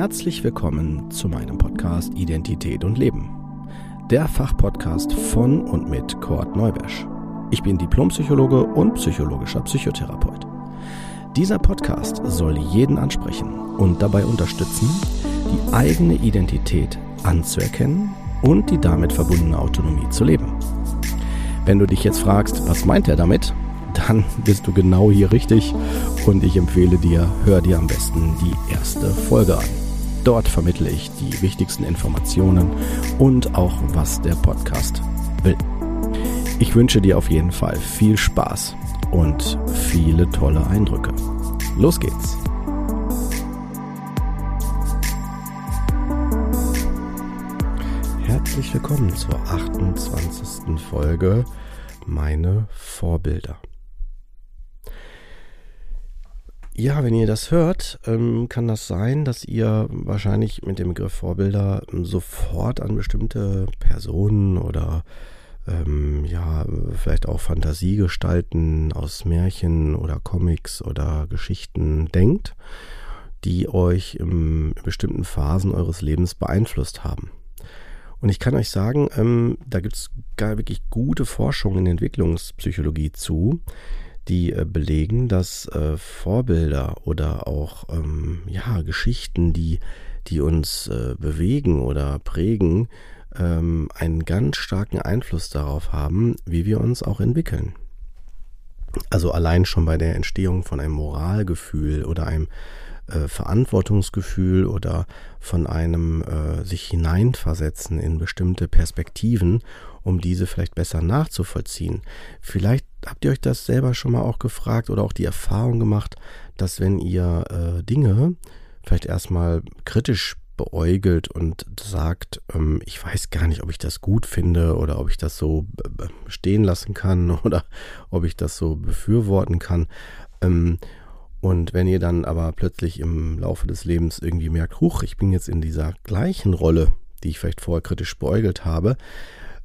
Herzlich willkommen zu meinem Podcast Identität und Leben. Der Fachpodcast von und mit Kurt Neubersch. Ich bin Diplompsychologe und psychologischer Psychotherapeut. Dieser Podcast soll jeden ansprechen und dabei unterstützen, die eigene Identität anzuerkennen und die damit verbundene Autonomie zu leben. Wenn du dich jetzt fragst, was meint er damit, dann bist du genau hier richtig und ich empfehle dir, hör dir am besten die erste Folge an. Dort vermittle ich die wichtigsten Informationen und auch, was der Podcast will. Ich wünsche dir auf jeden Fall viel Spaß und viele tolle Eindrücke. Los geht's! Herzlich willkommen zur 28. Folge Meine Vorbilder. Ja, wenn ihr das hört, ähm, kann das sein, dass ihr wahrscheinlich mit dem Begriff Vorbilder ähm, sofort an bestimmte Personen oder ähm, ja, vielleicht auch Fantasiegestalten aus Märchen oder Comics oder Geschichten denkt, die euch in bestimmten Phasen eures Lebens beeinflusst haben. Und ich kann euch sagen, ähm, da gibt es gar wirklich gute Forschung in Entwicklungspsychologie zu, die äh, belegen, dass äh, Vorbilder oder auch ähm, ja, Geschichten, die, die uns äh, bewegen oder prägen, ähm, einen ganz starken Einfluss darauf haben, wie wir uns auch entwickeln. Also allein schon bei der Entstehung von einem Moralgefühl oder einem äh, Verantwortungsgefühl oder von einem äh, sich hineinversetzen in bestimmte Perspektiven, um diese vielleicht besser nachzuvollziehen. Vielleicht habt ihr euch das selber schon mal auch gefragt oder auch die Erfahrung gemacht, dass wenn ihr äh, Dinge vielleicht erstmal kritisch beäugelt und sagt, ähm, ich weiß gar nicht, ob ich das gut finde oder ob ich das so stehen lassen kann oder ob ich das so befürworten kann. Ähm, und wenn ihr dann aber plötzlich im Laufe des Lebens irgendwie merkt, huch, ich bin jetzt in dieser gleichen Rolle, die ich vielleicht vorher kritisch beäugelt habe,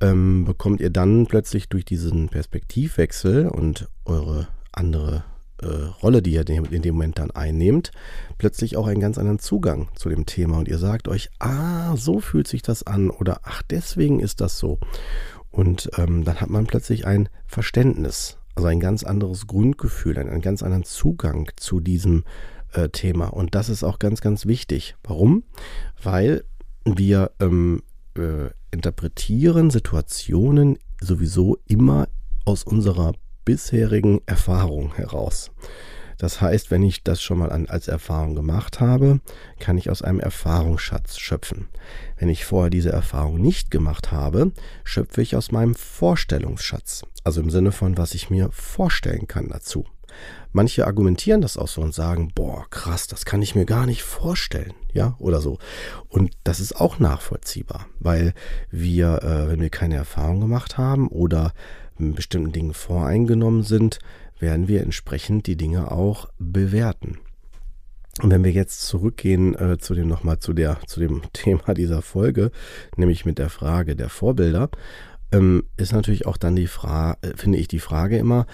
ähm, bekommt ihr dann plötzlich durch diesen Perspektivwechsel und eure andere äh, Rolle, die ihr in dem Moment dann einnehmt, plötzlich auch einen ganz anderen Zugang zu dem Thema. Und ihr sagt euch, ah, so fühlt sich das an oder ach, deswegen ist das so. Und ähm, dann hat man plötzlich ein Verständnis, also ein ganz anderes Grundgefühl, einen, einen ganz anderen Zugang zu diesem äh, Thema. Und das ist auch ganz, ganz wichtig. Warum? Weil wir ähm, äh, interpretieren Situationen sowieso immer aus unserer bisherigen Erfahrung heraus. Das heißt, wenn ich das schon mal an, als Erfahrung gemacht habe, kann ich aus einem Erfahrungsschatz schöpfen. Wenn ich vorher diese Erfahrung nicht gemacht habe, schöpfe ich aus meinem Vorstellungsschatz. Also im Sinne von, was ich mir vorstellen kann dazu. Manche argumentieren das auch so und sagen, boah, krass, das kann ich mir gar nicht vorstellen, ja, oder so. Und das ist auch nachvollziehbar, weil wir, äh, wenn wir keine Erfahrung gemacht haben oder mit bestimmten Dingen voreingenommen sind, werden wir entsprechend die Dinge auch bewerten. Und wenn wir jetzt zurückgehen äh, zu dem nochmal zu der zu dem Thema dieser Folge, nämlich mit der Frage der Vorbilder, ähm, ist natürlich auch dann die Frage, äh, finde ich die Frage immer,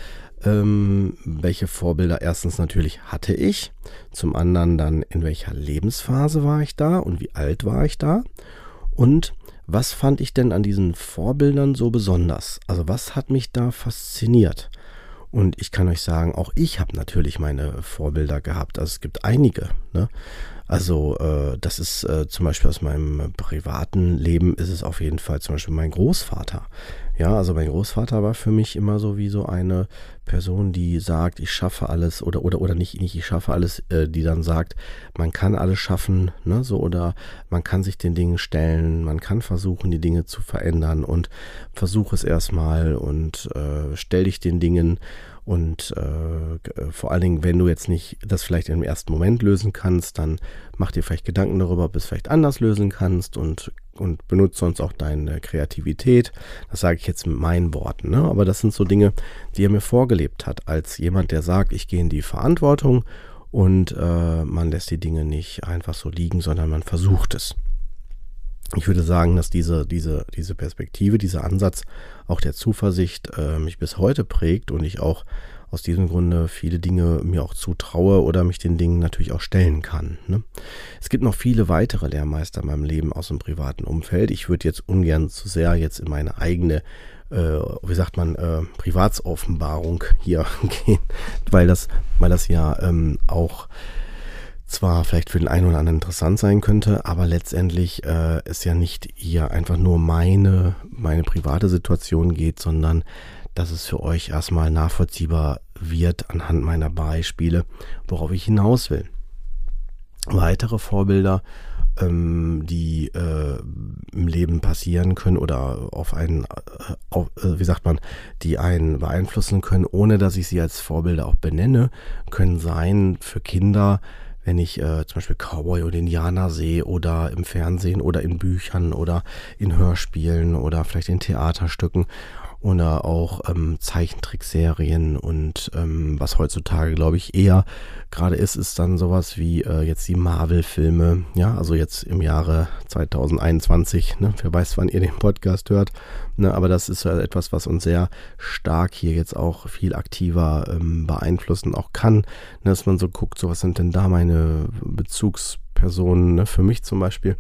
ähm, welche Vorbilder erstens natürlich hatte ich, zum anderen dann in welcher Lebensphase war ich da und wie alt war ich da und was fand ich denn an diesen Vorbildern so besonders? Also was hat mich da fasziniert? Und ich kann euch sagen, auch ich habe natürlich meine Vorbilder gehabt. Also es gibt einige. Ne? Also äh, das ist äh, zum Beispiel aus meinem privaten Leben ist es auf jeden Fall zum Beispiel mein Großvater. Ja, also mein Großvater war für mich immer so wie so eine Person, die sagt, ich schaffe alles oder oder oder nicht, nicht ich schaffe alles, äh, die dann sagt, man kann alles schaffen, ne, so oder man kann sich den Dingen stellen, man kann versuchen, die Dinge zu verändern und versuche es erstmal und äh, stell dich den Dingen und äh, vor allen Dingen, wenn du jetzt nicht das vielleicht im ersten Moment lösen kannst, dann mach dir vielleicht Gedanken darüber, ob du es vielleicht anders lösen kannst und, und benutze sonst auch deine Kreativität. Das sage ich jetzt mit meinen Worten. Ne? Aber das sind so Dinge, die er mir vorgelebt hat, als jemand, der sagt, ich gehe in die Verantwortung und äh, man lässt die Dinge nicht einfach so liegen, sondern man versucht es. Ich würde sagen, dass diese, diese, diese Perspektive, dieser Ansatz auch der Zuversicht äh, mich bis heute prägt und ich auch aus diesem Grunde viele Dinge mir auch zutraue oder mich den Dingen natürlich auch stellen kann. Ne? Es gibt noch viele weitere Lehrmeister in meinem Leben aus dem privaten Umfeld. Ich würde jetzt ungern zu sehr jetzt in meine eigene äh, wie sagt man, äh, Privatsoffenbarung hier gehen, weil das, weil das ja ähm, auch zwar vielleicht für den einen oder anderen interessant sein könnte, aber letztendlich äh, es ja nicht hier einfach nur meine, meine private Situation geht, sondern dass es für euch erstmal nachvollziehbar wird anhand meiner Beispiele, worauf ich hinaus will. Weitere Vorbilder, ähm, die äh, im Leben passieren können oder auf einen, äh, auf, äh, wie sagt man, die einen beeinflussen können, ohne dass ich sie als Vorbilder auch benenne, können sein für Kinder, wenn ich äh, zum Beispiel Cowboy oder Indianer sehe oder im Fernsehen oder in Büchern oder in Hörspielen oder vielleicht in Theaterstücken oder auch ähm, Zeichentrickserien und ähm, was heutzutage, glaube ich, eher gerade ist, ist dann sowas wie äh, jetzt die Marvel-Filme, ja, also jetzt im Jahre 2021, ne, wer weiß, wann ihr den Podcast hört, ne, aber das ist ja etwas, was uns sehr stark hier jetzt auch viel aktiver ähm, beeinflussen auch kann, ne, dass man so guckt, so was sind denn da meine Bezugspersonen, ne, für mich zum Beispiel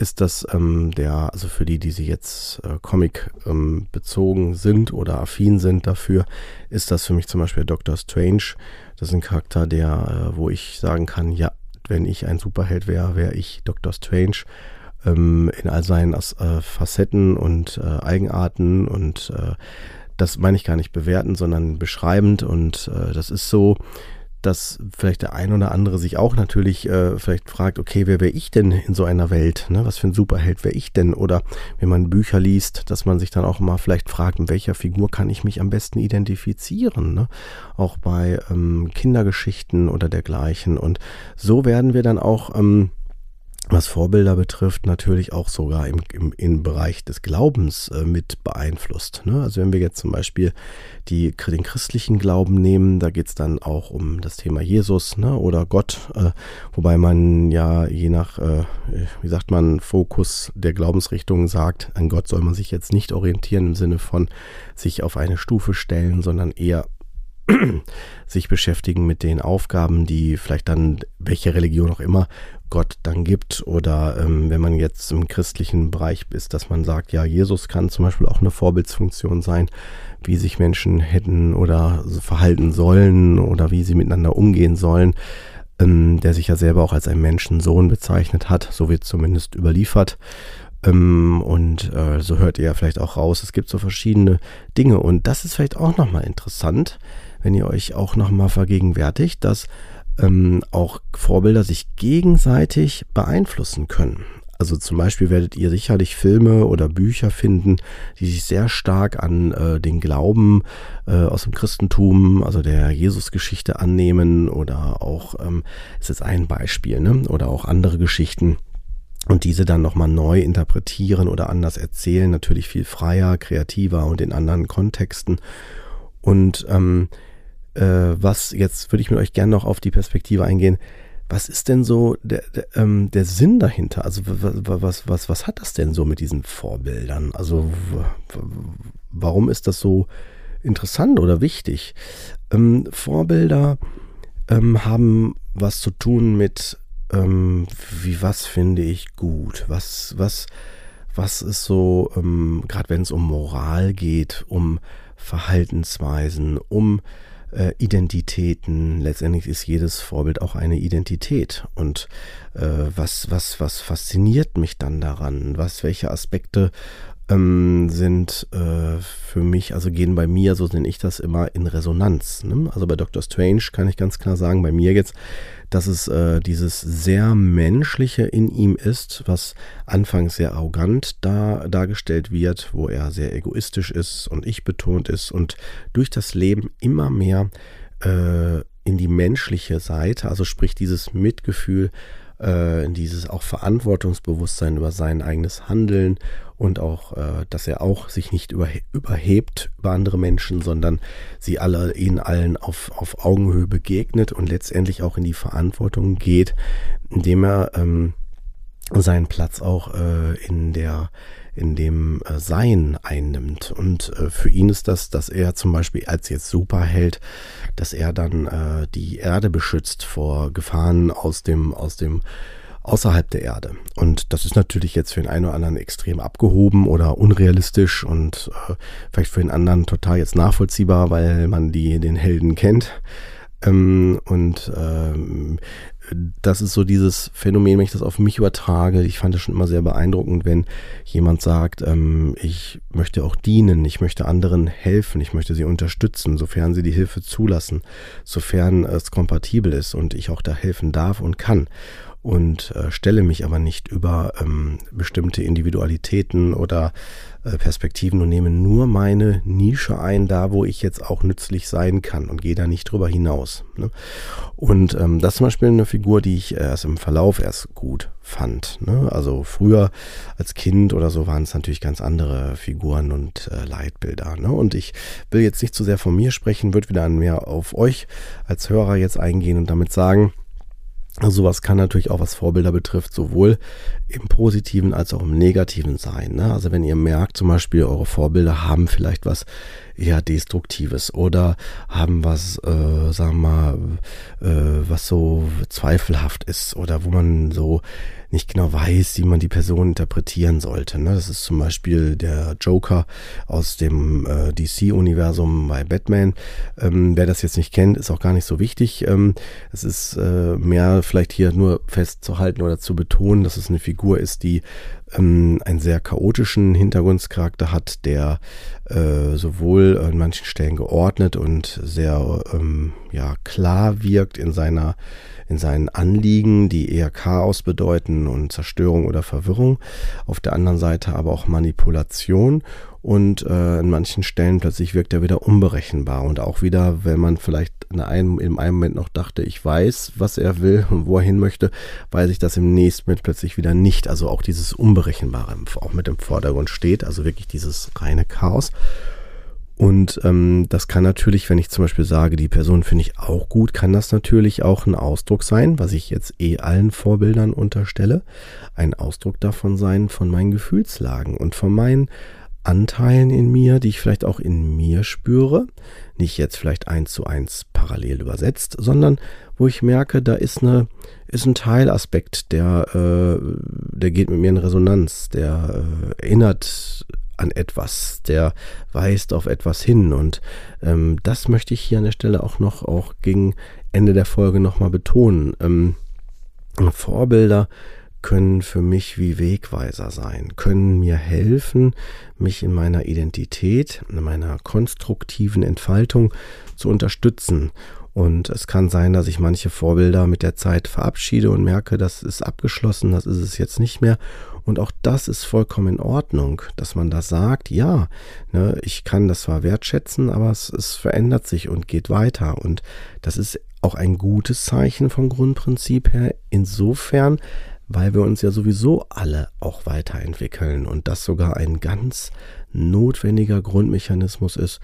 ist das ähm, der, also für die, die sie jetzt äh, Comic ähm, bezogen sind oder affin sind dafür, ist das für mich zum Beispiel Doctor Strange. Das ist ein Charakter, der, äh, wo ich sagen kann, ja, wenn ich ein Superheld wäre, wäre ich Doctor Strange ähm, in all seinen äh, Facetten und äh, Eigenarten und äh, das meine ich gar nicht bewerten, sondern beschreibend und äh, das ist so, dass vielleicht der ein oder andere sich auch natürlich äh, vielleicht fragt, okay, wer wäre ich denn in so einer Welt? Ne? Was für ein Superheld wäre ich denn? Oder wenn man Bücher liest, dass man sich dann auch mal vielleicht fragt, mit welcher Figur kann ich mich am besten identifizieren? Ne? Auch bei ähm, Kindergeschichten oder dergleichen. Und so werden wir dann auch ähm, was Vorbilder betrifft, natürlich auch sogar im, im, im Bereich des Glaubens äh, mit beeinflusst. Ne? Also wenn wir jetzt zum Beispiel die, den christlichen Glauben nehmen, da geht es dann auch um das Thema Jesus ne? oder Gott, äh, wobei man ja je nach, äh, wie sagt man, Fokus der Glaubensrichtung sagt, an Gott soll man sich jetzt nicht orientieren im Sinne von sich auf eine Stufe stellen, sondern eher sich beschäftigen mit den Aufgaben, die vielleicht dann, welche Religion auch immer, Gott dann gibt. Oder ähm, wenn man jetzt im christlichen Bereich ist, dass man sagt, ja, Jesus kann zum Beispiel auch eine Vorbildsfunktion sein, wie sich Menschen hätten oder verhalten sollen oder wie sie miteinander umgehen sollen, ähm, der sich ja selber auch als ein Menschensohn bezeichnet hat, so wird zumindest überliefert. Ähm, und äh, so hört ihr ja vielleicht auch raus, es gibt so verschiedene Dinge. Und das ist vielleicht auch nochmal interessant, wenn ihr euch auch nochmal vergegenwärtigt, dass ähm, auch Vorbilder sich gegenseitig beeinflussen können. Also zum Beispiel werdet ihr sicherlich Filme oder Bücher finden, die sich sehr stark an äh, den Glauben äh, aus dem Christentum, also der Jesusgeschichte annehmen oder auch, ähm, es ist ein Beispiel, ne? oder auch andere Geschichten und diese dann nochmal neu interpretieren oder anders erzählen, natürlich viel freier, kreativer und in anderen Kontexten. Und ähm, äh, was, jetzt würde ich mit euch gerne noch auf die Perspektive eingehen, was ist denn so der, der, ähm, der Sinn dahinter? Also was, was, was hat das denn so mit diesen Vorbildern? Also warum ist das so interessant oder wichtig? Ähm, Vorbilder ähm, haben was zu tun mit, ähm, wie was finde ich gut? Was, was, was ist so, ähm, gerade wenn es um Moral geht, um Verhaltensweisen, um äh, Identitäten. Letztendlich ist jedes Vorbild auch eine Identität. Und äh, was, was, was fasziniert mich dann daran? Was, welche Aspekte ähm, sind äh, für mich, also gehen bei mir, so nenne ich das immer, in Resonanz. Ne? Also bei Dr. Strange kann ich ganz klar sagen, bei mir jetzt, dass es äh, dieses sehr Menschliche in ihm ist, was anfangs sehr arrogant da, dargestellt wird, wo er sehr egoistisch ist und ich betont ist und durch das Leben immer mehr äh, in die menschliche Seite, also sprich dieses Mitgefühl, äh, dieses auch Verantwortungsbewusstsein über sein eigenes Handeln und auch, äh, dass er auch sich nicht überhe überhebt über andere Menschen, sondern sie alle ihnen allen auf, auf Augenhöhe begegnet und letztendlich auch in die Verantwortung geht, indem er ähm, seinen Platz auch äh, in der in dem äh, Sein einnimmt. Und äh, für ihn ist das, dass er zum Beispiel als jetzt Superheld, dass er dann äh, die Erde beschützt vor Gefahren aus dem, aus dem außerhalb der Erde. Und das ist natürlich jetzt für den einen oder anderen extrem abgehoben oder unrealistisch und äh, vielleicht für den anderen total jetzt nachvollziehbar, weil man die, den Helden kennt. Ähm, und ähm, das ist so dieses Phänomen, wenn ich das auf mich übertrage. Ich fand es schon immer sehr beeindruckend, wenn jemand sagt, ähm, ich möchte auch dienen, ich möchte anderen helfen, ich möchte sie unterstützen, sofern sie die Hilfe zulassen, sofern es kompatibel ist und ich auch da helfen darf und kann und äh, stelle mich aber nicht über ähm, bestimmte Individualitäten oder äh, Perspektiven und nehme nur meine Nische ein, da wo ich jetzt auch nützlich sein kann und gehe da nicht drüber hinaus. Ne? Und ähm, das ist zum Beispiel eine Figur, die ich erst im Verlauf erst gut fand. Ne? Also früher als Kind oder so waren es natürlich ganz andere Figuren und äh, Leitbilder. Ne? Und ich will jetzt nicht zu sehr von mir sprechen, würde wieder mehr auf euch als Hörer jetzt eingehen und damit sagen, also sowas kann natürlich auch, was Vorbilder betrifft, sowohl im positiven als auch im negativen sein. Ne? Also wenn ihr merkt, zum Beispiel, eure Vorbilder haben vielleicht was eher Destruktives oder haben was, äh, sagen wir mal, äh, was so zweifelhaft ist oder wo man so nicht genau weiß, wie man die Person interpretieren sollte. Ne? Das ist zum Beispiel der Joker aus dem äh, DC-Universum bei Batman. Ähm, wer das jetzt nicht kennt, ist auch gar nicht so wichtig. Ähm, es ist äh, mehr vielleicht hier nur festzuhalten oder zu betonen, dass es eine Figur ist, die ähm, einen sehr chaotischen Hintergrundcharakter hat, der äh, sowohl an manchen Stellen geordnet und sehr ähm, ja, klar wirkt in seiner in seinen Anliegen, die eher Chaos bedeuten und Zerstörung oder Verwirrung. Auf der anderen Seite aber auch Manipulation und äh, in manchen Stellen plötzlich wirkt er wieder unberechenbar und auch wieder, wenn man vielleicht in einem, in einem Moment noch dachte, ich weiß, was er will und wo er hin möchte, weiß ich das im nächsten Moment plötzlich wieder nicht. Also auch dieses Unberechenbare auch mit im Vordergrund steht, also wirklich dieses reine Chaos. Und ähm, das kann natürlich, wenn ich zum Beispiel sage, die Person finde ich auch gut, kann das natürlich auch ein Ausdruck sein, was ich jetzt eh allen Vorbildern unterstelle, ein Ausdruck davon sein von meinen Gefühlslagen und von meinen Anteilen in mir, die ich vielleicht auch in mir spüre, nicht jetzt vielleicht eins zu eins parallel übersetzt, sondern wo ich merke, da ist eine ist ein Teilaspekt, der äh, der geht mit mir in Resonanz, der äh, erinnert an etwas, der weist auf etwas hin. Und ähm, das möchte ich hier an der Stelle auch noch, auch gegen Ende der Folge nochmal betonen. Ähm, Vorbilder können für mich wie Wegweiser sein, können mir helfen, mich in meiner Identität, in meiner konstruktiven Entfaltung zu unterstützen. Und es kann sein, dass ich manche Vorbilder mit der Zeit verabschiede und merke, das ist abgeschlossen, das ist es jetzt nicht mehr. Und auch das ist vollkommen in Ordnung, dass man da sagt, ja, ne, ich kann das zwar wertschätzen, aber es, es verändert sich und geht weiter. Und das ist auch ein gutes Zeichen vom Grundprinzip her, insofern, weil wir uns ja sowieso alle auch weiterentwickeln und das sogar ein ganz notwendiger Grundmechanismus ist,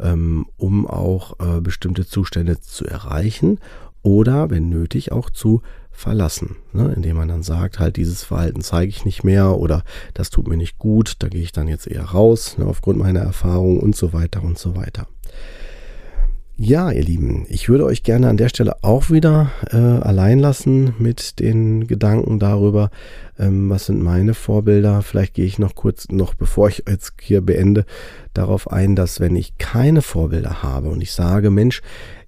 ähm, um auch äh, bestimmte Zustände zu erreichen oder, wenn nötig, auch zu verlassen, ne? indem man dann sagt, halt dieses Verhalten zeige ich nicht mehr oder das tut mir nicht gut, da gehe ich dann jetzt eher raus, ne? aufgrund meiner Erfahrung und so weiter und so weiter. Ja, ihr Lieben, ich würde euch gerne an der Stelle auch wieder äh, allein lassen mit den Gedanken darüber, ähm, was sind meine Vorbilder. Vielleicht gehe ich noch kurz, noch bevor ich jetzt hier beende, darauf ein, dass wenn ich keine Vorbilder habe und ich sage, Mensch,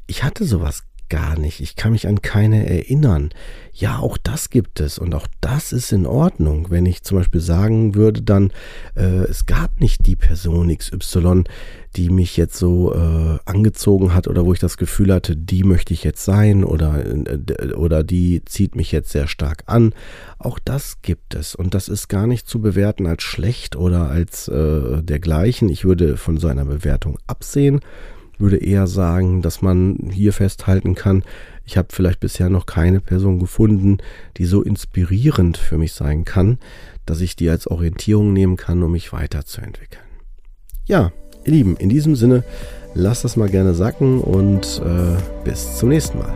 ich hatte sowas gar nicht. Ich kann mich an keine erinnern. Ja, auch das gibt es und auch das ist in Ordnung. Wenn ich zum Beispiel sagen würde, dann äh, es gab nicht die Person XY, die mich jetzt so äh, angezogen hat oder wo ich das Gefühl hatte, die möchte ich jetzt sein oder, äh, oder die zieht mich jetzt sehr stark an. Auch das gibt es und das ist gar nicht zu bewerten als schlecht oder als äh, dergleichen. Ich würde von so einer Bewertung absehen würde eher sagen, dass man hier festhalten kann, ich habe vielleicht bisher noch keine Person gefunden, die so inspirierend für mich sein kann, dass ich die als Orientierung nehmen kann, um mich weiterzuentwickeln. Ja, ihr Lieben, in diesem Sinne, lasst das mal gerne sacken und äh, bis zum nächsten Mal.